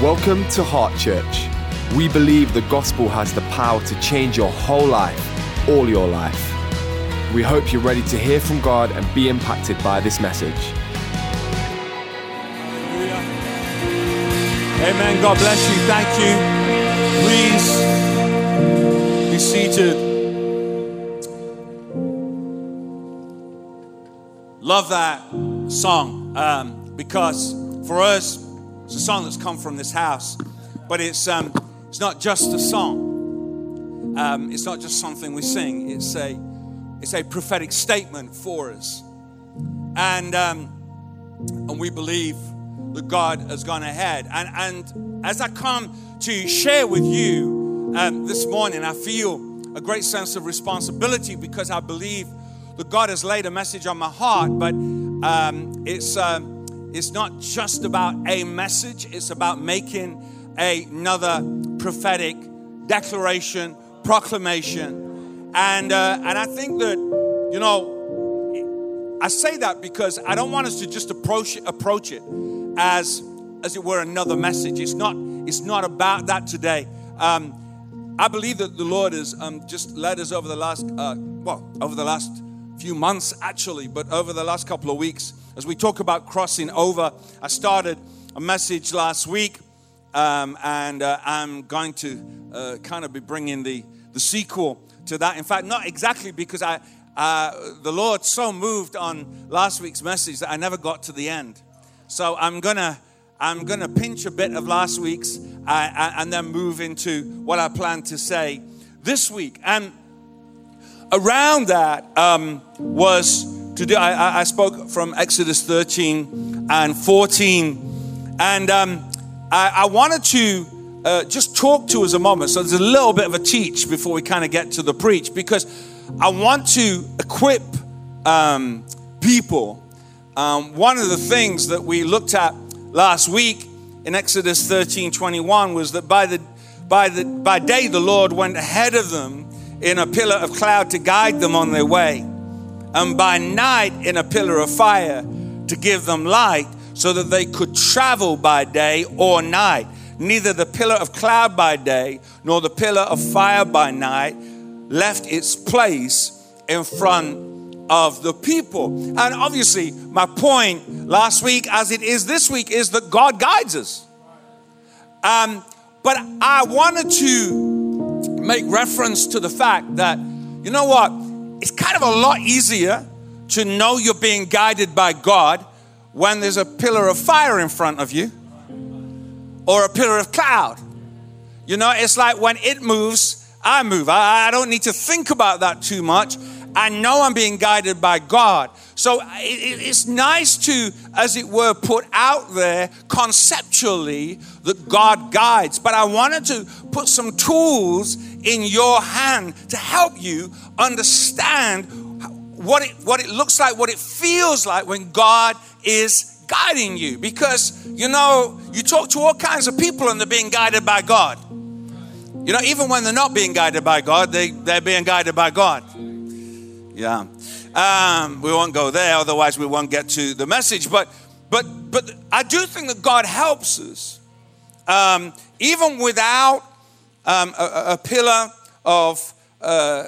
Welcome to Heart Church. We believe the gospel has the power to change your whole life, all your life. We hope you're ready to hear from God and be impacted by this message. Amen. God bless you. Thank you. Please be seated. Love that song um, because for us, it's a song that's come from this house, but it's um, it's not just a song. Um, it's not just something we sing. It's a it's a prophetic statement for us, and um, and we believe that God has gone ahead. And and as I come to share with you um, this morning, I feel a great sense of responsibility because I believe that God has laid a message on my heart, but um, it's. Um, it's not just about a message, it's about making another prophetic declaration, proclamation. And, uh, and I think that, you know, I say that because I don't want us to just approach it, approach it as, as it were another message. It's not, it's not about that today. Um, I believe that the Lord has um, just led us over the last, uh, well, over the last few months actually, but over the last couple of weeks as we talk about crossing over. I started a message last week, um, and uh, I'm going to uh, kind of be bringing the, the sequel to that. In fact, not exactly because I, uh, the Lord so moved on last week's message that I never got to the end. So I'm gonna I'm gonna pinch a bit of last week's uh, and then move into what I plan to say this week. And around that um, was Today I, I spoke from Exodus 13 and 14, and um, I, I, wanted to uh, just talk to us a moment. So there's a little bit of a teach before we kind of get to the preach, because I want to equip um, people. Um, one of the things that we looked at last week in Exodus 13 21 was that by the by the by day the Lord went ahead of them in a pillar of cloud to guide them on their way and by night in a pillar of fire to give them light so that they could travel by day or night. Neither the pillar of cloud by day nor the pillar of fire by night left its place in front of the people. And obviously, my point last week, as it is this week, is that God guides us. Um, but I wanted to make reference to the fact that, you know what? It's kind of a lot easier to know you're being guided by God when there's a pillar of fire in front of you or a pillar of cloud. You know, it's like when it moves, I move. I, I don't need to think about that too much. I know I'm being guided by God. So uh, it's nice to, as it were, put out there conceptually that God guides. But I wanted to put some tools in your hand to help you understand what it, what it looks like, what it feels like when God is guiding you. Because, you know, you talk to all kinds of people and they're being guided by God. You know, even when they're not being guided by God, they, they're being guided by God. Yeah. Um, we won't go there, otherwise we won't get to the message. But but but I do think that God helps us. Um, even without um, a, a, pillar of, uh,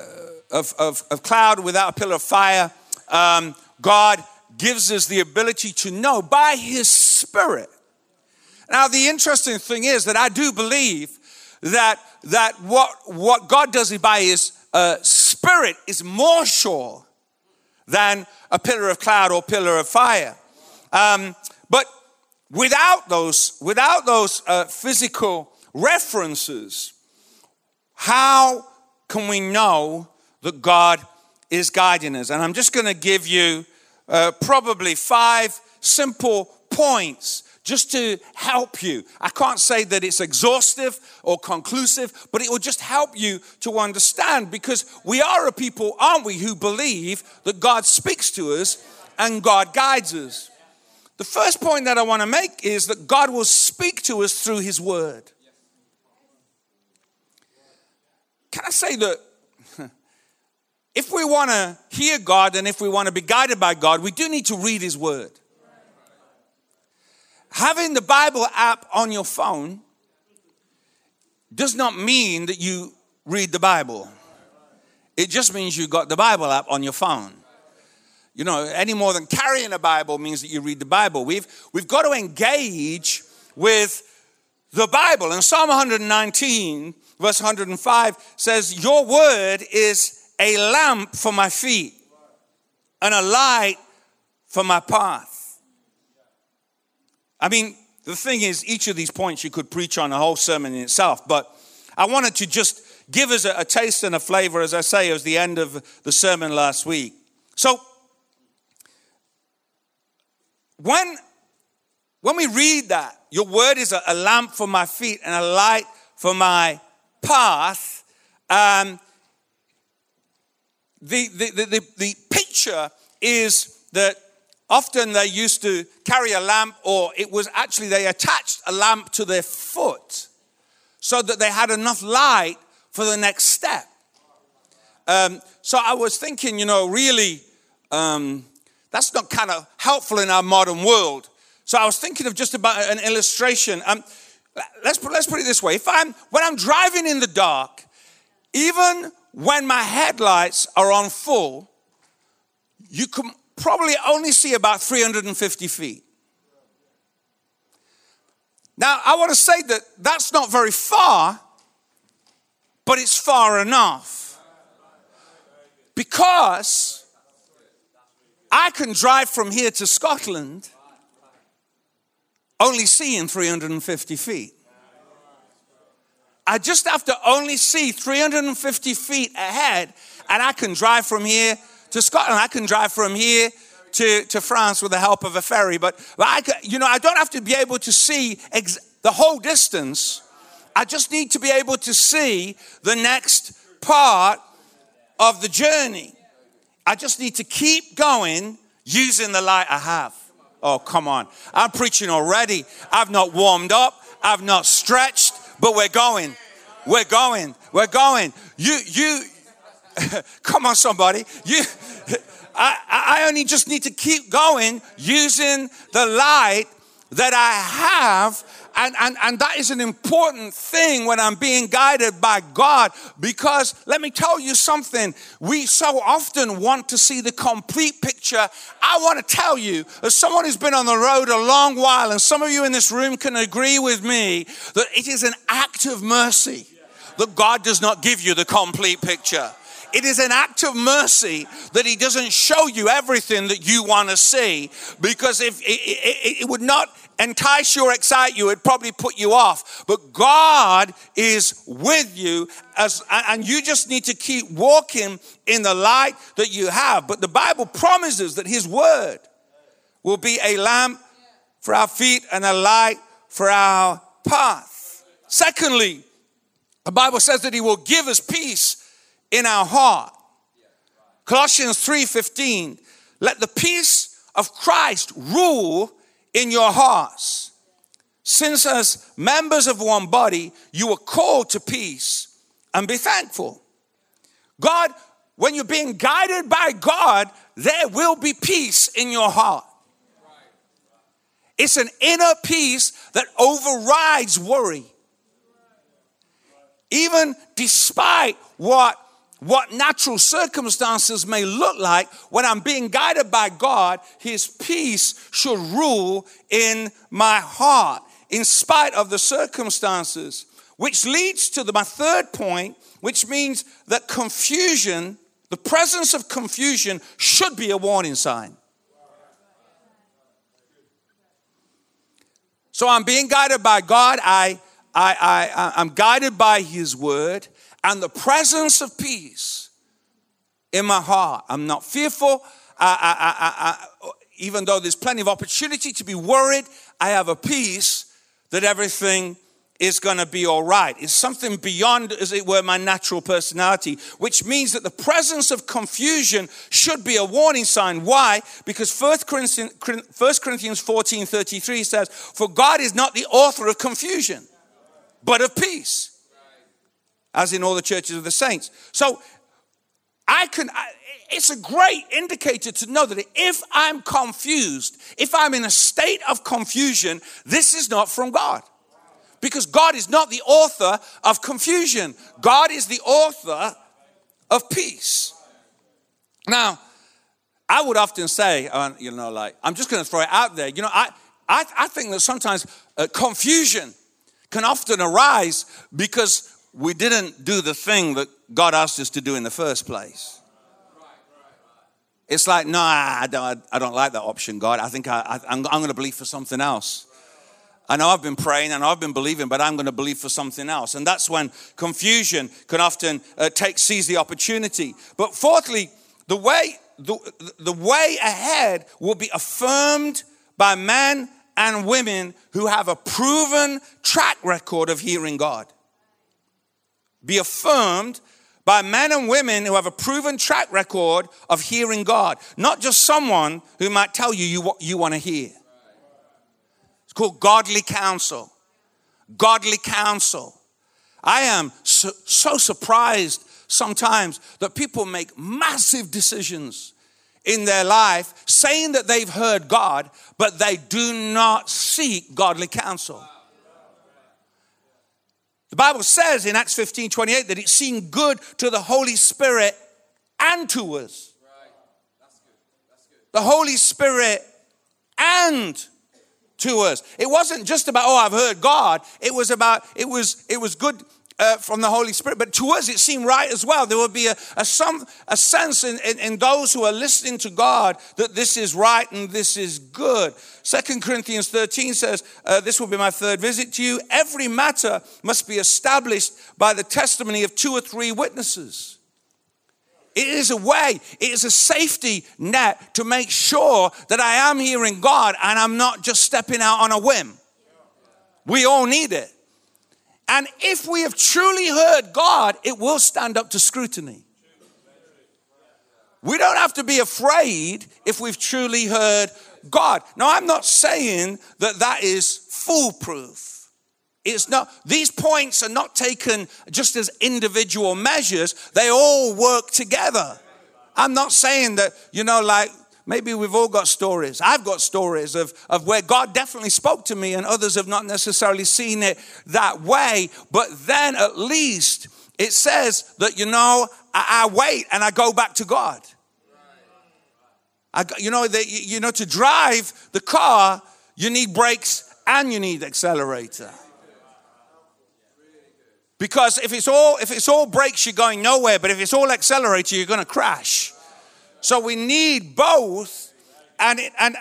of, of, of, cloud, without a pillar of fire, um, God gives us the ability to know by His Spirit. Now, the interesting thing is that I do believe that, that what, what God does by His uh, Spirit is more sure than a pillar of cloud or pillar of fire. Um, but without those, without those uh, physical references, how can we know that God is guiding us? And I'm just going to give you uh, probably five simple points just to help you. I can't say that it's exhaustive or conclusive, but it will just help you to understand because we are a people, aren't we, who believe that God speaks to us and God guides us. The first point that I want to make is that God will speak to us through His Word. Can I say that if we want to hear God and if we want to be guided by God, we do need to read His Word. Having the Bible app on your phone does not mean that you read the Bible. It just means you got the Bible app on your phone. You know, any more than carrying a Bible means that you read the Bible. We've, we've got to engage with the Bible. And Psalm 119, verse 105 says, Your word is a lamp for my feet and a light for my path. I mean, the thing is, each of these points you could preach on a whole sermon in itself, but I wanted to just give us a, a taste and a flavor, as I say, as the end of the sermon last week. So, when, when we read that, your word is a, a lamp for my feet and a light for my path, um, the, the, the, the, the picture is that often they used to carry a lamp, or it was actually they attached a lamp to their foot so that they had enough light for the next step. Um, so I was thinking, you know, really, um, that's not kind of helpful in our modern world. So I was thinking of just about an illustration. Um, let's, put, let's put it this way. If I'm, when I'm driving in the dark, even when my headlights are on full, you can probably only see about 350 feet. Now, I want to say that that's not very far, but it's far enough. Because I can drive from here to Scotland only seeing 350 feet. I just have to only see 350 feet ahead, and I can drive from here to Scotland. I can drive from here to, to France with the help of a ferry, but, but I, you know, I don't have to be able to see ex- the whole distance. I just need to be able to see the next part of the journey. I just need to keep going using the light I have. Oh, come on. I'm preaching already. I've not warmed up, I've not stretched, but we're going. We're going. We're going. You, you, come on, somebody. You, I, I only just need to keep going using the light that I have and, and, and that is an important thing when I'm being guided by God because let me tell you something. We so often want to see the complete picture. I want to tell you, as someone who's been on the road a long while, and some of you in this room can agree with me, that it is an act of mercy that God does not give you the complete picture. It is an act of mercy that He doesn't show you everything that you want to see because if it, it, it would not entice you or excite you, it probably put you off. But God is with you as, and you just need to keep walking in the light that you have. But the Bible promises that His word will be a lamp for our feet and a light for our path. Secondly, the Bible says that He will give us peace in our heart. Colossians 3:15, let the peace of Christ rule in your hearts. Since, as members of one body, you are called to peace and be thankful. God, when you're being guided by God, there will be peace in your heart. It's an inner peace that overrides worry. Even despite what what natural circumstances may look like, when I'm being guided by God, His peace should rule in my heart, in spite of the circumstances. Which leads to the, my third point, which means that confusion, the presence of confusion, should be a warning sign. So I'm being guided by God. I, I, I, I'm guided by His word and the presence of peace in my heart. I'm not fearful. I, I, I, even though there's plenty of opportunity to be worried, I have a peace that everything is going to be all right. It's something beyond, as it were, my natural personality, which means that the presence of confusion should be a warning sign. Why? Because 1 Corinthians, 1 Corinthians 14 33 says, For God is not the author of confusion, but of peace as in all the churches of the saints. So I can, it's a great indicator to know that if I'm confused, if I'm in a state of confusion, this is not from God. Because God is not the author of confusion, God is the author of peace. Now, I would often say, you know, like, I'm just going to throw it out there. You know, I, I, I think that sometimes uh, confusion can often arise because we didn't do the thing that God asked us to do in the first place. It's like, no, I don't, I don't like that option, God. I think I, am going to believe for something else. I know I've been praying and I've been believing, but I'm going to believe for something else. And that's when confusion can often uh, take, seize the opportunity. But fourthly, the way, the, the way ahead will be affirmed by men and women who have a proven track record of hearing God. Be affirmed by men and women who have a proven track record of hearing God, not just someone who might tell you, you what you want to hear. It's called godly counsel. Godly counsel. I am so, so surprised sometimes that people make massive decisions in their life saying that they've heard God, but they do not seek godly counsel. The Bible says in Acts 15 28 that it seemed good to the Holy Spirit and to us. The Holy Spirit and to us. It wasn't just about, oh, I've heard God. It was about, it was, it was good uh, from the Holy Spirit. But to us, it seemed right as well. There would be a, a some, a sense in, in, in, those who are listening to God that this is right and this is good. Second Corinthians 13 says, uh, This will be my third visit to you. Every matter must be established by the testimony of two or three witnesses. It is a way, it is a safety net to make sure that I am hearing God and I'm not just stepping out on a whim. We all need it. And if we have truly heard God, it will stand up to scrutiny. We don't have to be afraid if we've truly heard God. Now, I'm not saying that that is foolproof. It's not, these points are not taken just as individual measures, they all work together. I'm not saying that, you know, like maybe we've all got stories. I've got stories of, of where God definitely spoke to me, and others have not necessarily seen it that way. But then at least it says that, you know, I, I wait and I go back to God. I, you know, the, you know, to drive the car, you need brakes and you need accelerator. Because if it's all if it's all brakes, you're going nowhere. But if it's all accelerator, you're going to crash. So we need both, and it, and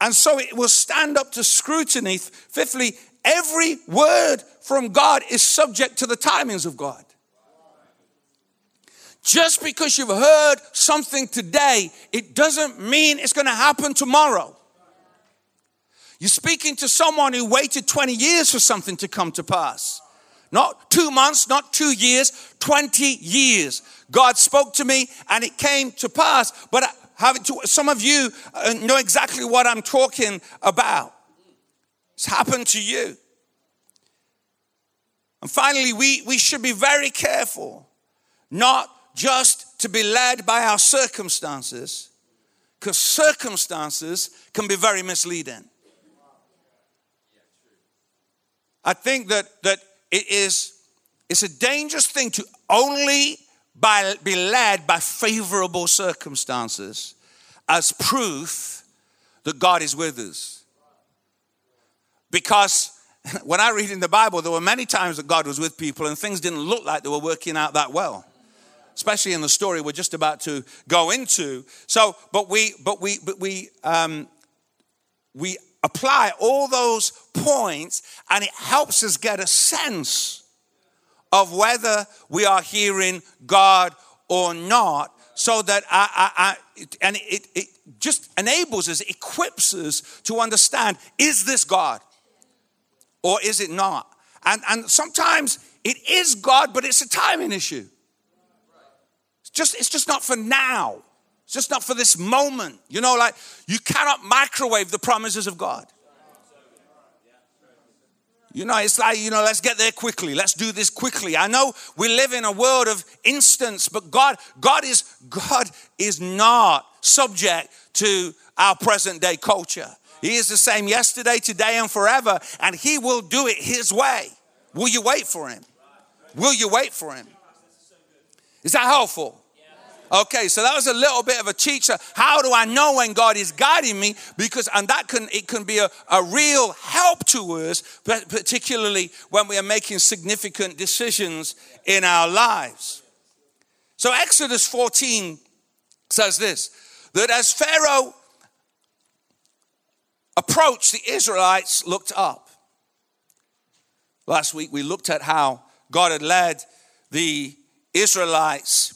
and so it will stand up to scrutiny. Fifthly, every word from God is subject to the timings of God. Just because you've heard something today, it doesn't mean it's going to happen tomorrow. You're speaking to someone who waited 20 years for something to come to pass. Not two months, not two years, 20 years. God spoke to me and it came to pass. But to, some of you uh, know exactly what I'm talking about. It's happened to you. And finally, we, we should be very careful not just to be led by our circumstances, because circumstances can be very misleading. I think that, that it is it's a dangerous thing to only by, be led by favorable circumstances as proof that God is with us. Because when I read in the Bible, there were many times that God was with people and things didn't look like they were working out that well. Especially in the story we're just about to go into. So, but we, but we, but we, um, we apply all those points and it helps us get a sense of whether we are hearing God or not so that I, I, I and it, it just enables us, equips us to understand is this God or is it not? And, and sometimes it is God, but it's a timing issue. It's just, it's just not for now. It's just not for this moment. You know, like you cannot microwave the promises of God. You know, it's like, you know, let's get there quickly. Let's do this quickly. I know we live in a world of instance, but God, God is, God is not subject to our present day culture. He is the same yesterday, today, and forever, and He will do it His way. Will you wait for Him? Will you wait for Him? Is that helpful? Okay, so that was a little bit of a teacher. How do I know when God is guiding me? Because and that can it can be a, a real help to us, particularly when we are making significant decisions in our lives. So Exodus 14 says this that as Pharaoh approached, the Israelites looked up. Last week we looked at how God had led the Israelites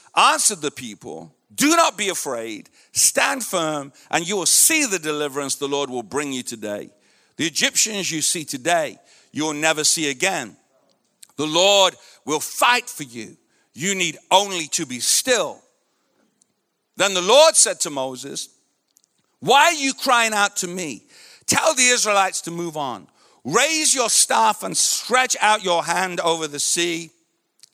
answered the people, Do not be afraid, stand firm, and you will see the deliverance the Lord will bring you today. The Egyptians you see today, you will never see again. The Lord will fight for you. You need only to be still. Then the Lord said to Moses, Why are you crying out to me? Tell the Israelites to move on. Raise your staff and stretch out your hand over the sea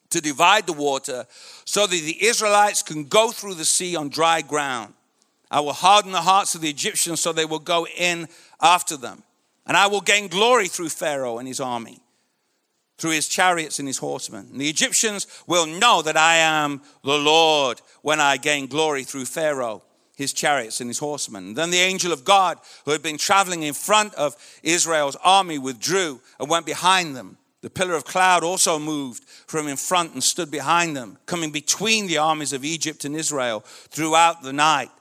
to divide the water so that the Israelites can go through the sea on dry ground. I will harden the hearts of the Egyptians so they will go in after them. And I will gain glory through Pharaoh and his army, through his chariots and his horsemen. And the Egyptians will know that I am the Lord when I gain glory through Pharaoh, his chariots and his horsemen. And then the angel of God, who had been traveling in front of Israel's army, withdrew and went behind them. The pillar of cloud also moved from in front and stood behind them, coming between the armies of Egypt and Israel throughout the night.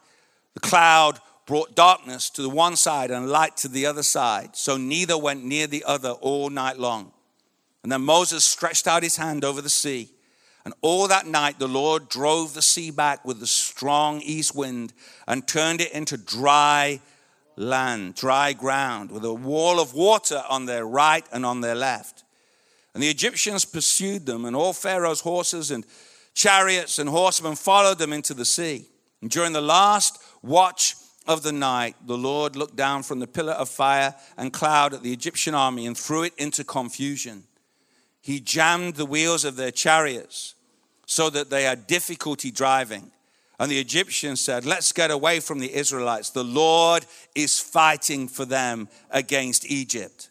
The cloud brought darkness to the one side and light to the other side, so neither went near the other all night long. And then Moses stretched out his hand over the sea. And all that night, the Lord drove the sea back with the strong east wind and turned it into dry land, dry ground, with a wall of water on their right and on their left. And the Egyptians pursued them, and all Pharaoh's horses and chariots and horsemen followed them into the sea. And during the last watch of the night, the Lord looked down from the pillar of fire and cloud at the Egyptian army and threw it into confusion. He jammed the wheels of their chariots so that they had difficulty driving. And the Egyptians said, Let's get away from the Israelites. The Lord is fighting for them against Egypt.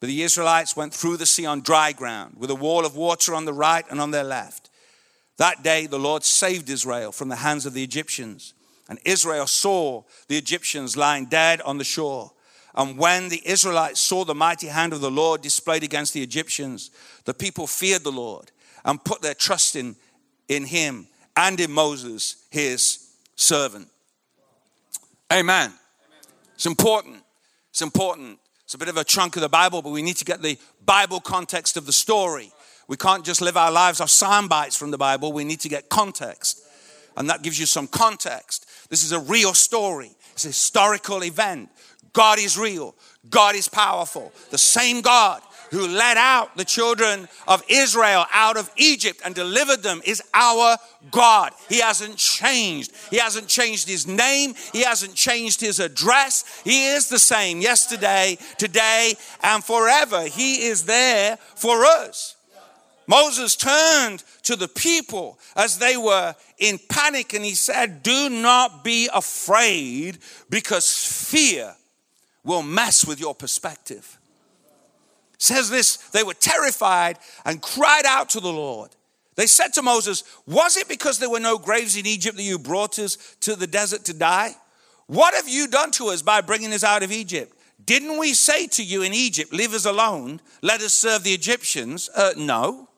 But the Israelites went through the sea on dry ground, with a wall of water on the right and on their left. That day, the Lord saved Israel from the hands of the Egyptians. And Israel saw the Egyptians lying dead on the shore. And when the Israelites saw the mighty hand of the Lord displayed against the Egyptians, the people feared the Lord and put their trust in, in him and in Moses, his servant. Amen. It's important. It's important it's a bit of a chunk of the Bible, but we need to get the Bible context of the story. We can't just live our lives off sound bites from the Bible. We need to get context. And that gives you some context. This is a real story. It's a historical event. God is real. God is powerful. The same God who led out the children of Israel out of Egypt and delivered them is our God. He hasn't changed. He hasn't changed his name. He hasn't changed his address. He is the same yesterday, today, and forever. He is there for us. Moses turned to the people as they were in panic and he said, Do not be afraid because fear will mess with your perspective. Says this they were terrified and cried out to the Lord. They said to Moses, Was it because there were no graves in Egypt that you brought us to the desert to die? What have you done to us by bringing us out of Egypt? Didn't we say to you in Egypt, Leave us alone, let us serve the Egyptians? Uh, no.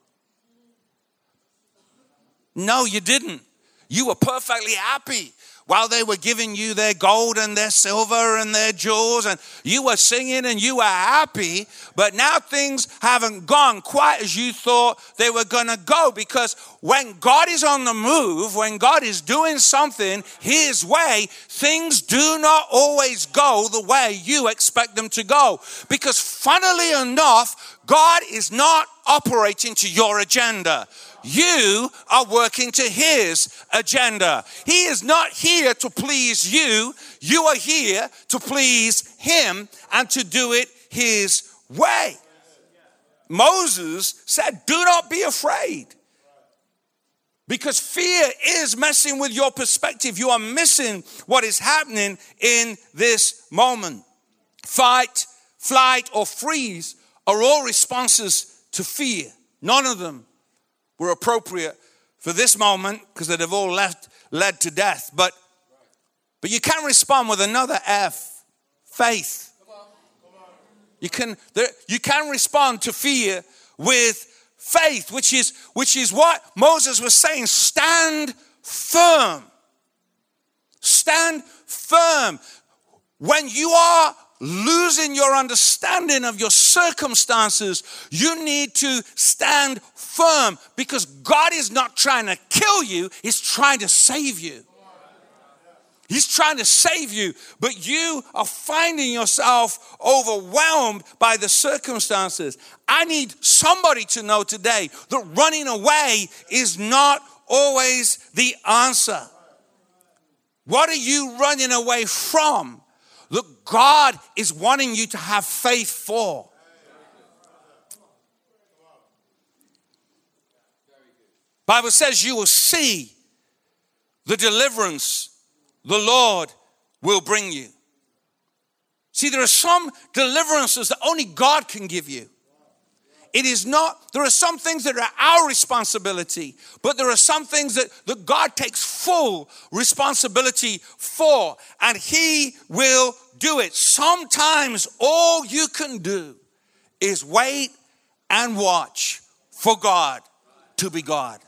No, you didn't. You were perfectly happy while they were giving you their gold and their silver and their jewels, and you were singing and you were happy, but now things haven't gone quite as you thought they were going to go. Because when God is on the move, when God is doing something His way, things do not always go the way you expect them to go. Because funnily enough, God is not operating to your agenda. You are working to his agenda. He is not here to please you. You are here to please him and to do it his way. Moses said, Do not be afraid. Because fear is messing with your perspective. You are missing what is happening in this moment. Fight, flight, or freeze are all responses to fear. None of them were appropriate for this moment because they'd have all left, led to death. But, but you can respond with another F faith. You can, there, you can respond to fear with faith, which is, which is what Moses was saying stand firm. Stand firm. When you are losing your understanding of your circumstances, you need to stand firm because God is not trying to kill you, He's trying to save you. He's trying to save you, but you are finding yourself overwhelmed by the circumstances. I need somebody to know today that running away is not always the answer. What are you running away from? Look, God is wanting you to have faith for. Bible says you will see the deliverance the Lord will bring you. See, there are some deliverances that only God can give you. It is not, there are some things that are our responsibility, but there are some things that, that God takes full responsibility for, and He will do it. Sometimes all you can do is wait and watch for God to be God.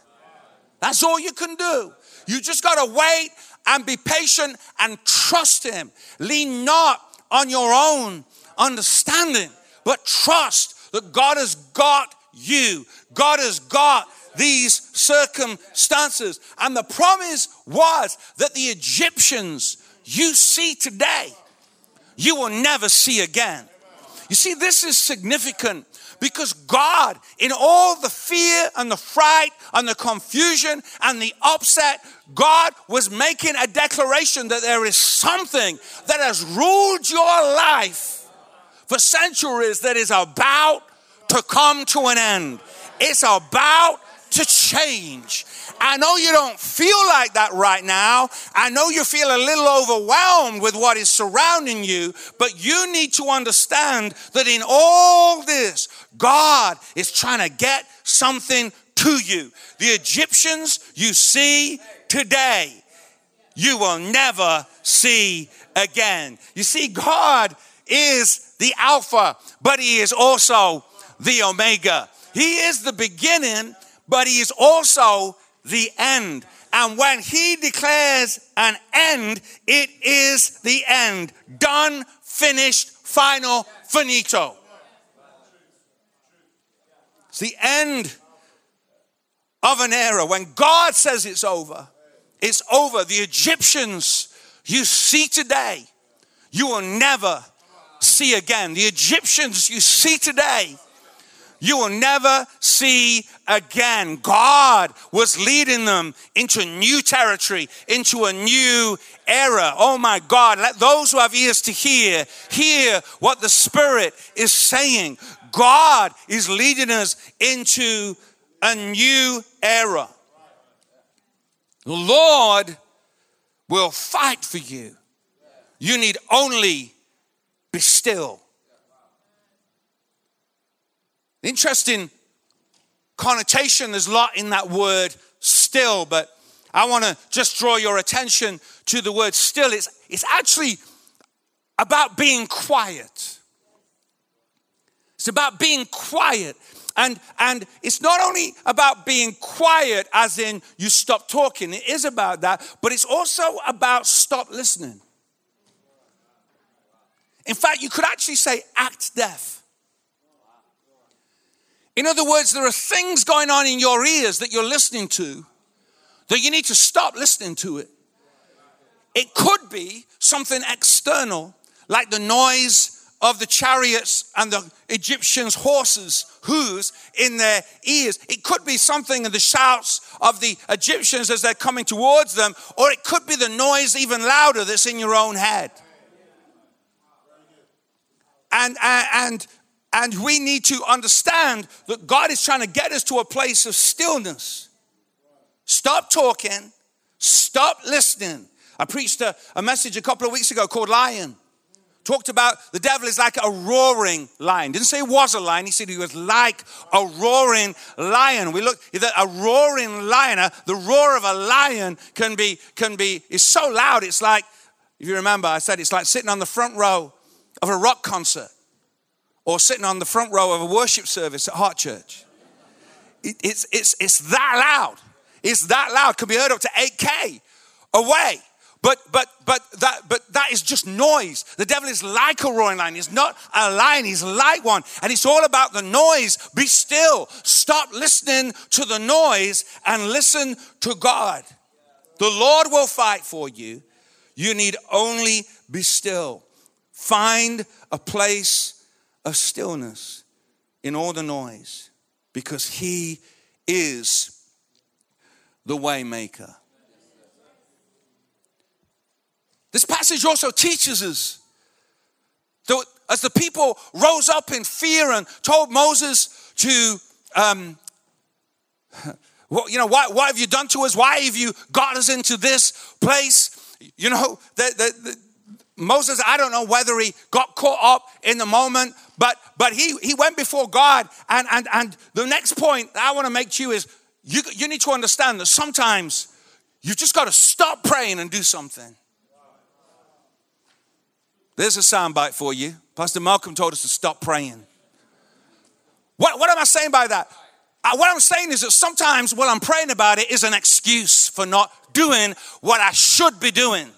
That's all you can do. You just got to wait and be patient and trust Him. Lean not on your own understanding, but trust that God has got you. God has got these circumstances. And the promise was that the Egyptians you see today, you will never see again. You see, this is significant because God, in all the fear and the fright and the confusion and the upset, God was making a declaration that there is something that has ruled your life for centuries that is about to come to an end. It's about to change. I know you don't feel like that right now. I know you feel a little overwhelmed with what is surrounding you, but you need to understand that in all this, God is trying to get something to you. The Egyptians you see today, you will never see again. You see, God is the Alpha, but He is also the Omega. He is the beginning, but He is also the end. And when He declares an end, it is the end. Done, finished, final, finito. It's the end of an era. When God says it's over, it's over. The Egyptians you see today, you will never see again. The Egyptians you see today, you will never see again. God was leading them into new territory, into a new era. Oh my God, let those who have ears to hear, hear what the Spirit is saying. God is leading us into a new era. The Lord will fight for you. You need only be still. Interesting connotation. There's a lot in that word still, but I want to just draw your attention to the word still. It's, it's actually about being quiet. It's about being quiet. And, and it's not only about being quiet, as in you stop talking, it is about that, but it's also about stop listening. In fact, you could actually say act deaf. In other words, there are things going on in your ears that you're listening to that you need to stop listening to it. It could be something external, like the noise of the chariots and the Egyptians' horses' hooves in their ears. It could be something in the shouts of the Egyptians as they're coming towards them, or it could be the noise even louder that's in your own head. And, and, and we need to understand that God is trying to get us to a place of stillness. Stop talking, stop listening. I preached a, a message a couple of weeks ago called Lion. Talked about the devil is like a roaring lion. Didn't say he was a lion, he said he was like a roaring lion. We look that a roaring lion, the roar of a lion can be, can be, is so loud, it's like, if you remember, I said it's like sitting on the front row of a rock concert or sitting on the front row of a worship service at Heart Church. It, it's, it's, it's that loud. It's that loud. Can be heard up to 8K away. But but but that but that is just noise. The devil is like a roaring lion. He's not a lion, he's like one. And it's all about the noise. Be still. Stop listening to the noise and listen to God. The Lord will fight for you. You need only be still. Find a place of stillness in all the noise because He is the waymaker. This passage also teaches us that as the people rose up in fear and told Moses to, um, well, you know, why, have you done to us? Why have you got us into this place? You know, the, Moses, I don't know whether he got caught up in the moment, but but he he went before God. And and and the next point I want to make to you is you, you need to understand that sometimes you've just got to stop praying and do something. There's a soundbite for you. Pastor Malcolm told us to stop praying. What, what am I saying by that? Uh, what I'm saying is that sometimes what I'm praying about it is an excuse for not doing what I should be doing.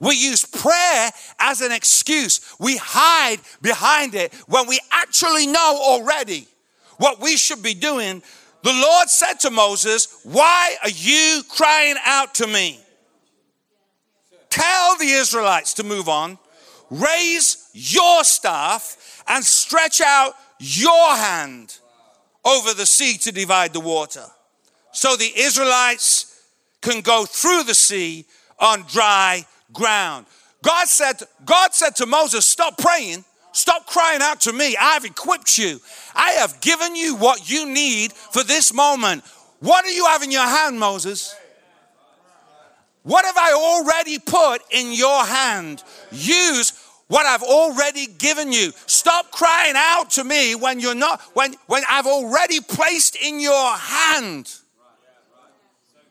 We use prayer as an excuse. We hide behind it when we actually know already what we should be doing. The Lord said to Moses, Why are you crying out to me? Tell the Israelites to move on raise your staff and stretch out your hand over the sea to divide the water. So the Israelites can go through the sea on dry ground. God said, God said to Moses, Stop praying, stop crying out to me. I have equipped you, I have given you what you need for this moment. What do you have in your hand, Moses? What have I already put in your hand? Use what I've already given you. Stop crying out to me when you're not, when, when I've already placed in your hand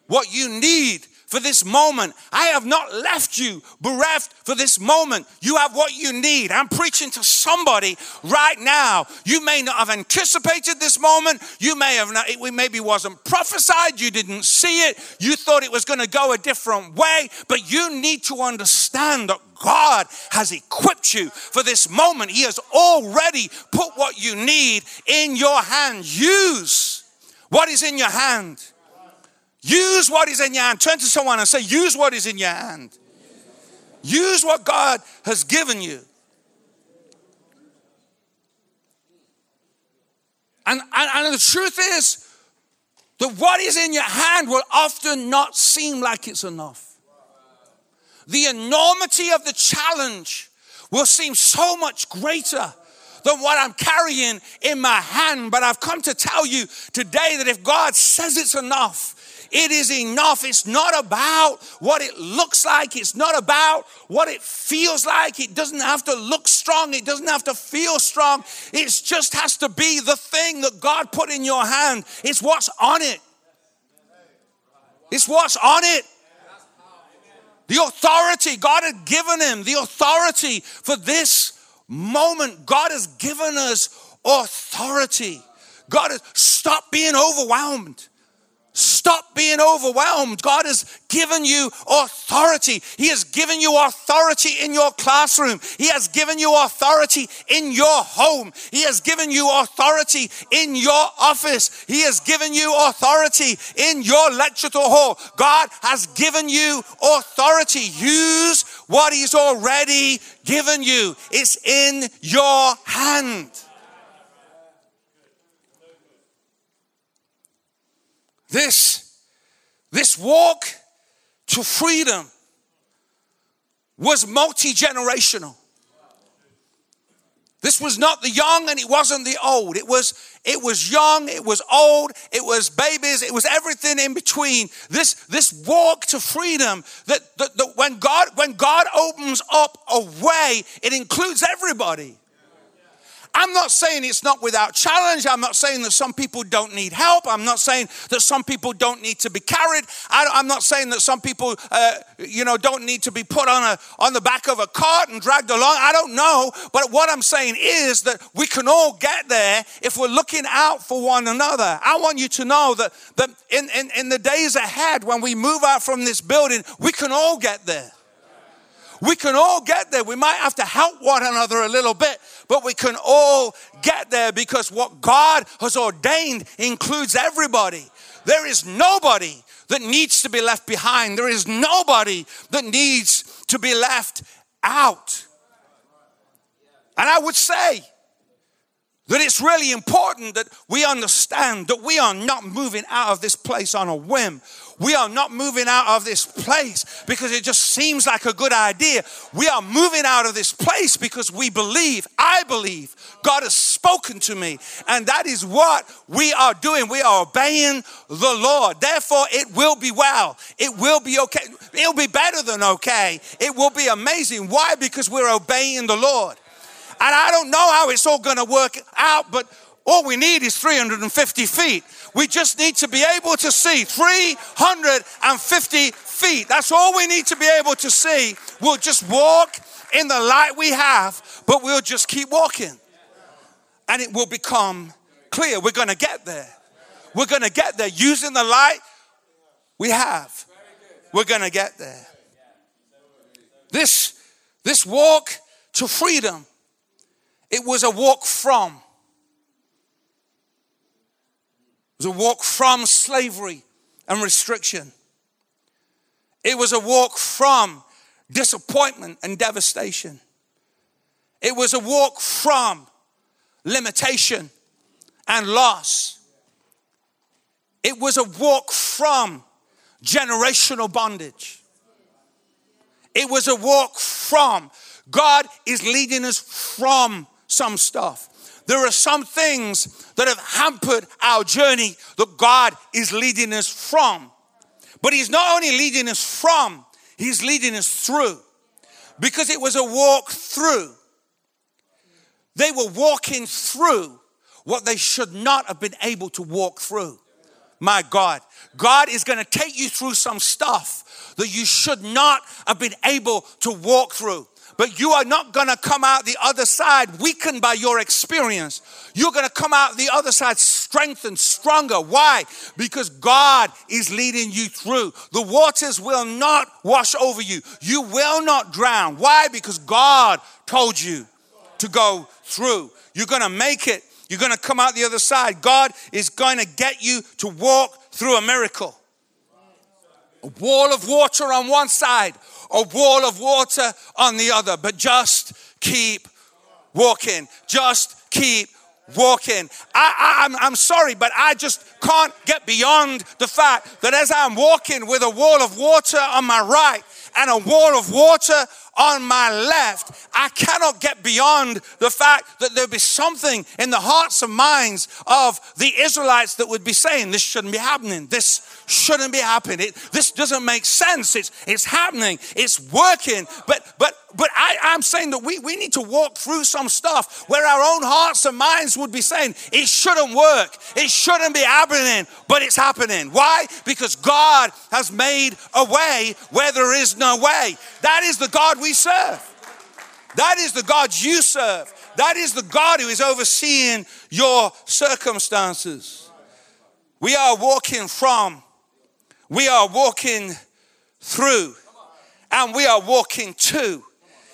what you need for this moment. I have not left you bereft for this moment. You have what you need. I'm preaching to somebody right now. You may not have anticipated this moment. You may have not, it maybe wasn't prophesied. You didn't see it. You thought it was going to go a different way, but you need to understand that God has equipped you for this moment. He has already put what you need in your hand. Use what is in your hand. Use what is in your hand. Turn to someone and say, Use what is in your hand. Use what God has given you. And, and, and, the truth is that what is in your hand will often not seem like it's enough. The enormity of the challenge will seem so much greater than what I'm carrying in my hand. But I've come to tell you today that if God says it's enough, It is enough. It's not about what it looks like. It's not about what it feels like. It doesn't have to look strong. It doesn't have to feel strong. It just has to be the thing that God put in your hand. It's what's on it. It's what's on it. The authority God had given him, the authority for this moment. God has given us authority. God has stop being overwhelmed. Stop being overwhelmed. God has given you authority. He has given you authority in your classroom. He has given you authority in your home. He has given you authority in your office. He has given you authority in your lecture hall. God has given you authority. Use what He's already given you. It's in your hand. This, this walk to freedom was multi generational. This was not the young and it wasn't the old. It was it was young, it was old, it was babies, it was everything in between. This this walk to freedom that, that, that when God when God opens up a way, it includes everybody. I'm not saying it's not without challenge. I'm not saying that some people don't need help. I'm not saying that some people don't need to be carried. I, am not saying that some people, uh, you know, don't need to be put on a on the back of a cart and dragged along. I don't know, but what I'm saying is that we can all get there if we're looking out for one another. I want you to know that that in, in, in the days ahead, when we move out from this building, we can all get there. We can all get there. We might have to help one another a little bit, but we can all get there because what God has ordained includes everybody. There is nobody that needs to be left behind. There is nobody that needs to be left out. And I would say that it's really important that we understand that we are not moving out of this place on a whim. We are not moving out of this place because it just seems like a good idea. We are moving out of this place because we believe, I believe, God has spoken to me. And that is what we are doing. We are obeying the Lord. Therefore, it will be well. It will be okay. It'll be better than okay. It will be amazing. Why? Because we're obeying the Lord. And I don't know how it's all going to work out, but all we need is 350 feet. We just need to be able to see 350 feet. That's all we need to be able to see. We'll just walk in the light we have, but we'll just keep walking. And it will become clear. We're going to get there. We're going to get there using the light we have. We're going to get there. This, this walk to freedom, it was a walk from. Was a walk from slavery and restriction. It was a walk from disappointment and devastation. It was a walk from limitation and loss. It was a walk from generational bondage. It was a walk from God is leading us from some stuff. There are some things that have hampered our journey that God is leading us from. But He's not only leading us from, He's leading us through. Because it was a walk through. They were walking through what they should not have been able to walk through. My God. God is going to take you through some stuff that you should not have been able to walk through but you are not going to come out the other side weakened by your experience. You're going to come out the other side strengthened, stronger. Why? Because God is leading you through. The waters will not wash over you. You will not drown. Why? Because God told you to go through. You're going to make it. You're going to come out the other side. God is going to get you to walk through a miracle. A wall of water on one side, a wall of water on the other, but just keep walking. Just keep walking. I, I, I'm sorry, but I just can't get beyond the fact that as I'm walking with a wall of water on my right and a wall of water on my left, I cannot get beyond the fact that there'll be something in the hearts and minds of the Israelites that would be saying, This shouldn't be happening. This shouldn't be happening. It, this doesn't make sense. It's, it's happening. It's working. But, but, but I, I'm saying that we, we need to walk through some stuff where our own hearts and minds would be saying, It shouldn't work. It shouldn't be happening, but it's happening. Why? Because God has made a way where there is no way. That is the God we serve. That is the God you serve. That is the God who is overseeing your circumstances. We are walking from, we are walking through, and we are walking to.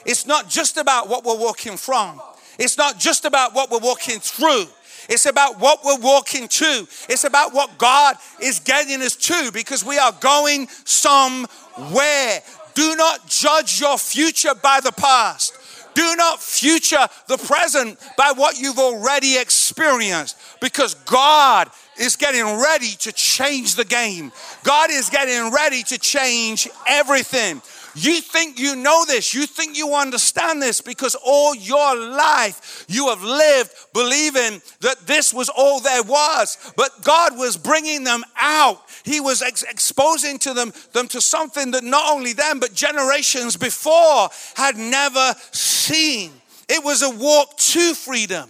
It's not just about what we're walking from, it's not just about what we're walking through. It's about what we're walking to. It's about what God is getting us to because we are going somewhere. Do not judge your future by the past. Do not future the present by what you've already experienced because God is getting ready to change the game. God is getting ready to change everything. You think you know this, you think you understand this because all your life you have lived believing that this was all there was. But God was bringing them out. He was ex- exposing to them, them to something that not only them, but generations before had never seen. It was a walk to freedom.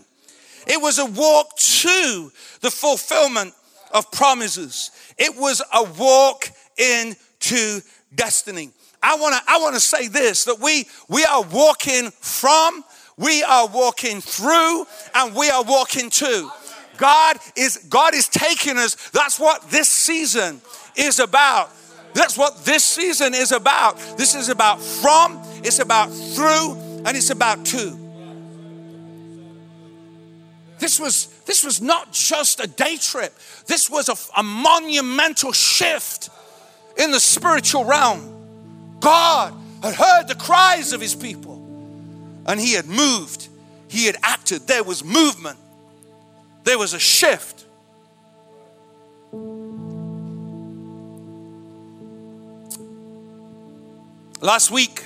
It was a walk to the fulfillment of promises. It was a walk into destiny. I want to I want to say this that we we are walking from, we are walking through, and we are walking to. God is God is taking us. That's what this season is about. That's what this season is about. This is about from, it's about through, and it's about to. This was this was not just a day trip. This was a, a monumental shift in the spiritual realm. God had heard the cries of his people and he had moved, he had acted. There was movement, there was a shift. Last week,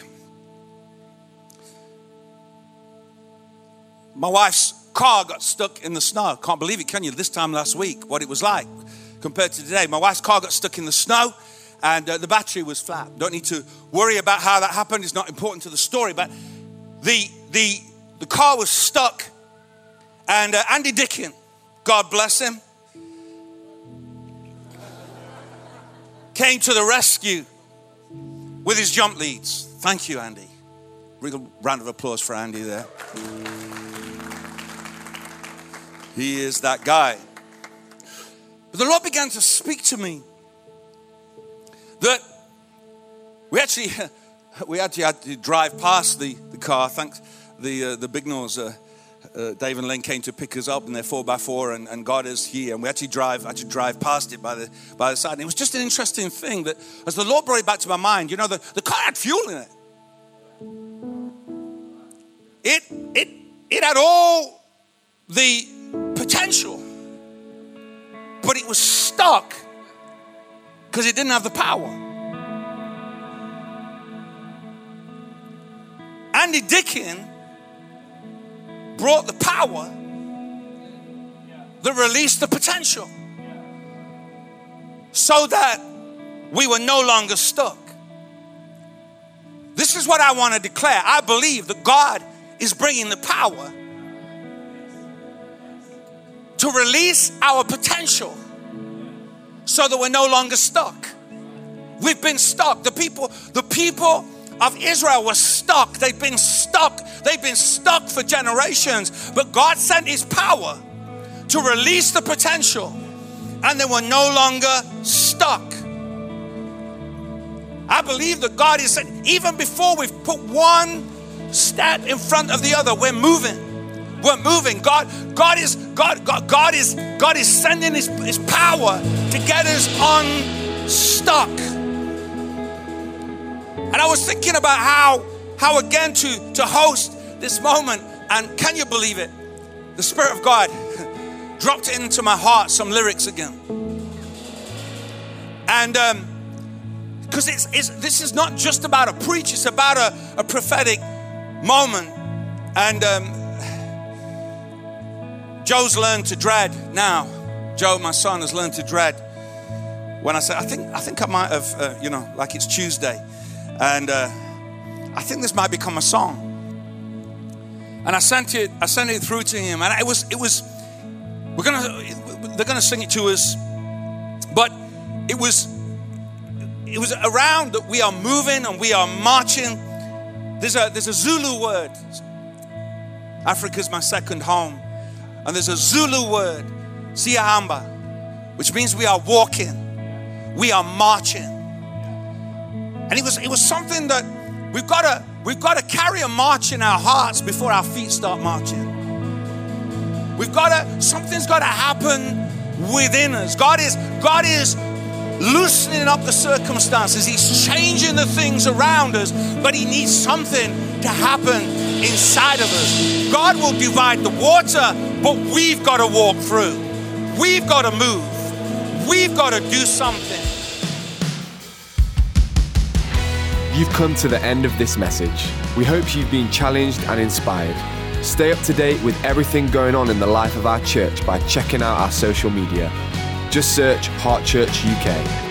my wife's car got stuck in the snow. Can't believe it, can you? This time last week, what it was like compared to today. My wife's car got stuck in the snow and uh, the battery was flat. Don't need to worry about how that happened. It's not important to the story. But the the the car was stuck, and uh, Andy Dickin, God bless him, came to the rescue with his jump leads. Thank you, Andy. Real round of applause for Andy there. He is that guy. But the Lord began to speak to me that we actually we actually had to drive past the, the car. Thanks, the uh, the Bignors, uh, uh, Dave and Len came to pick us up in their four x four, and, and God is here. And we actually drive actually drive past it by the by the side. And it was just an interesting thing that as the Lord brought it back to my mind, you know, the, the car had fuel in it. It it it had all the potential, but it was stuck because it didn't have the power. Andy Dickin brought the power that released the potential so that we were no longer stuck. This is what I want to declare. I believe that God is bringing the power to release our potential so that we're no longer stuck. We've been stuck. The people, the people of Israel were stuck. They've been stuck. They've been stuck for generations. But God sent His power to release the potential, and they were no longer stuck. I believe that God is saying, even before we've put one step in front of the other, we're moving. We're moving. God, God is God, God, God is God is sending his, his power to get us unstuck. And I was thinking about how how again to to host this moment, and can you believe it? The Spirit of God dropped into my heart some lyrics again. And because um, it's, it's, this is not just about a preach, it's about a, a prophetic moment. And um, Joe's learned to dread now. Joe, my son, has learned to dread. When I say, I think, I think I might have, uh, you know, like it's Tuesday, and uh, I think this might become a song. And I sent it, I sent it through to him, and it was, it was. We're gonna, they're gonna sing it to us, but it was, it was around that we are moving and we are marching. There's a, there's a Zulu word. Africa's my second home. And there's a Zulu word, siyahamba, which means we are walking, we are marching. And it was it was something that we've got to we've got to carry a march in our hearts before our feet start marching. We've got to something's got to happen within us. God is God is loosening up the circumstances. He's changing the things around us, but he needs something to happen inside of us. God will divide the water, but we've got to walk through. We've got to move. We've got to do something. You've come to the end of this message. We hope you've been challenged and inspired. Stay up to date with everything going on in the life of our church by checking out our social media. Just search Heart Church UK.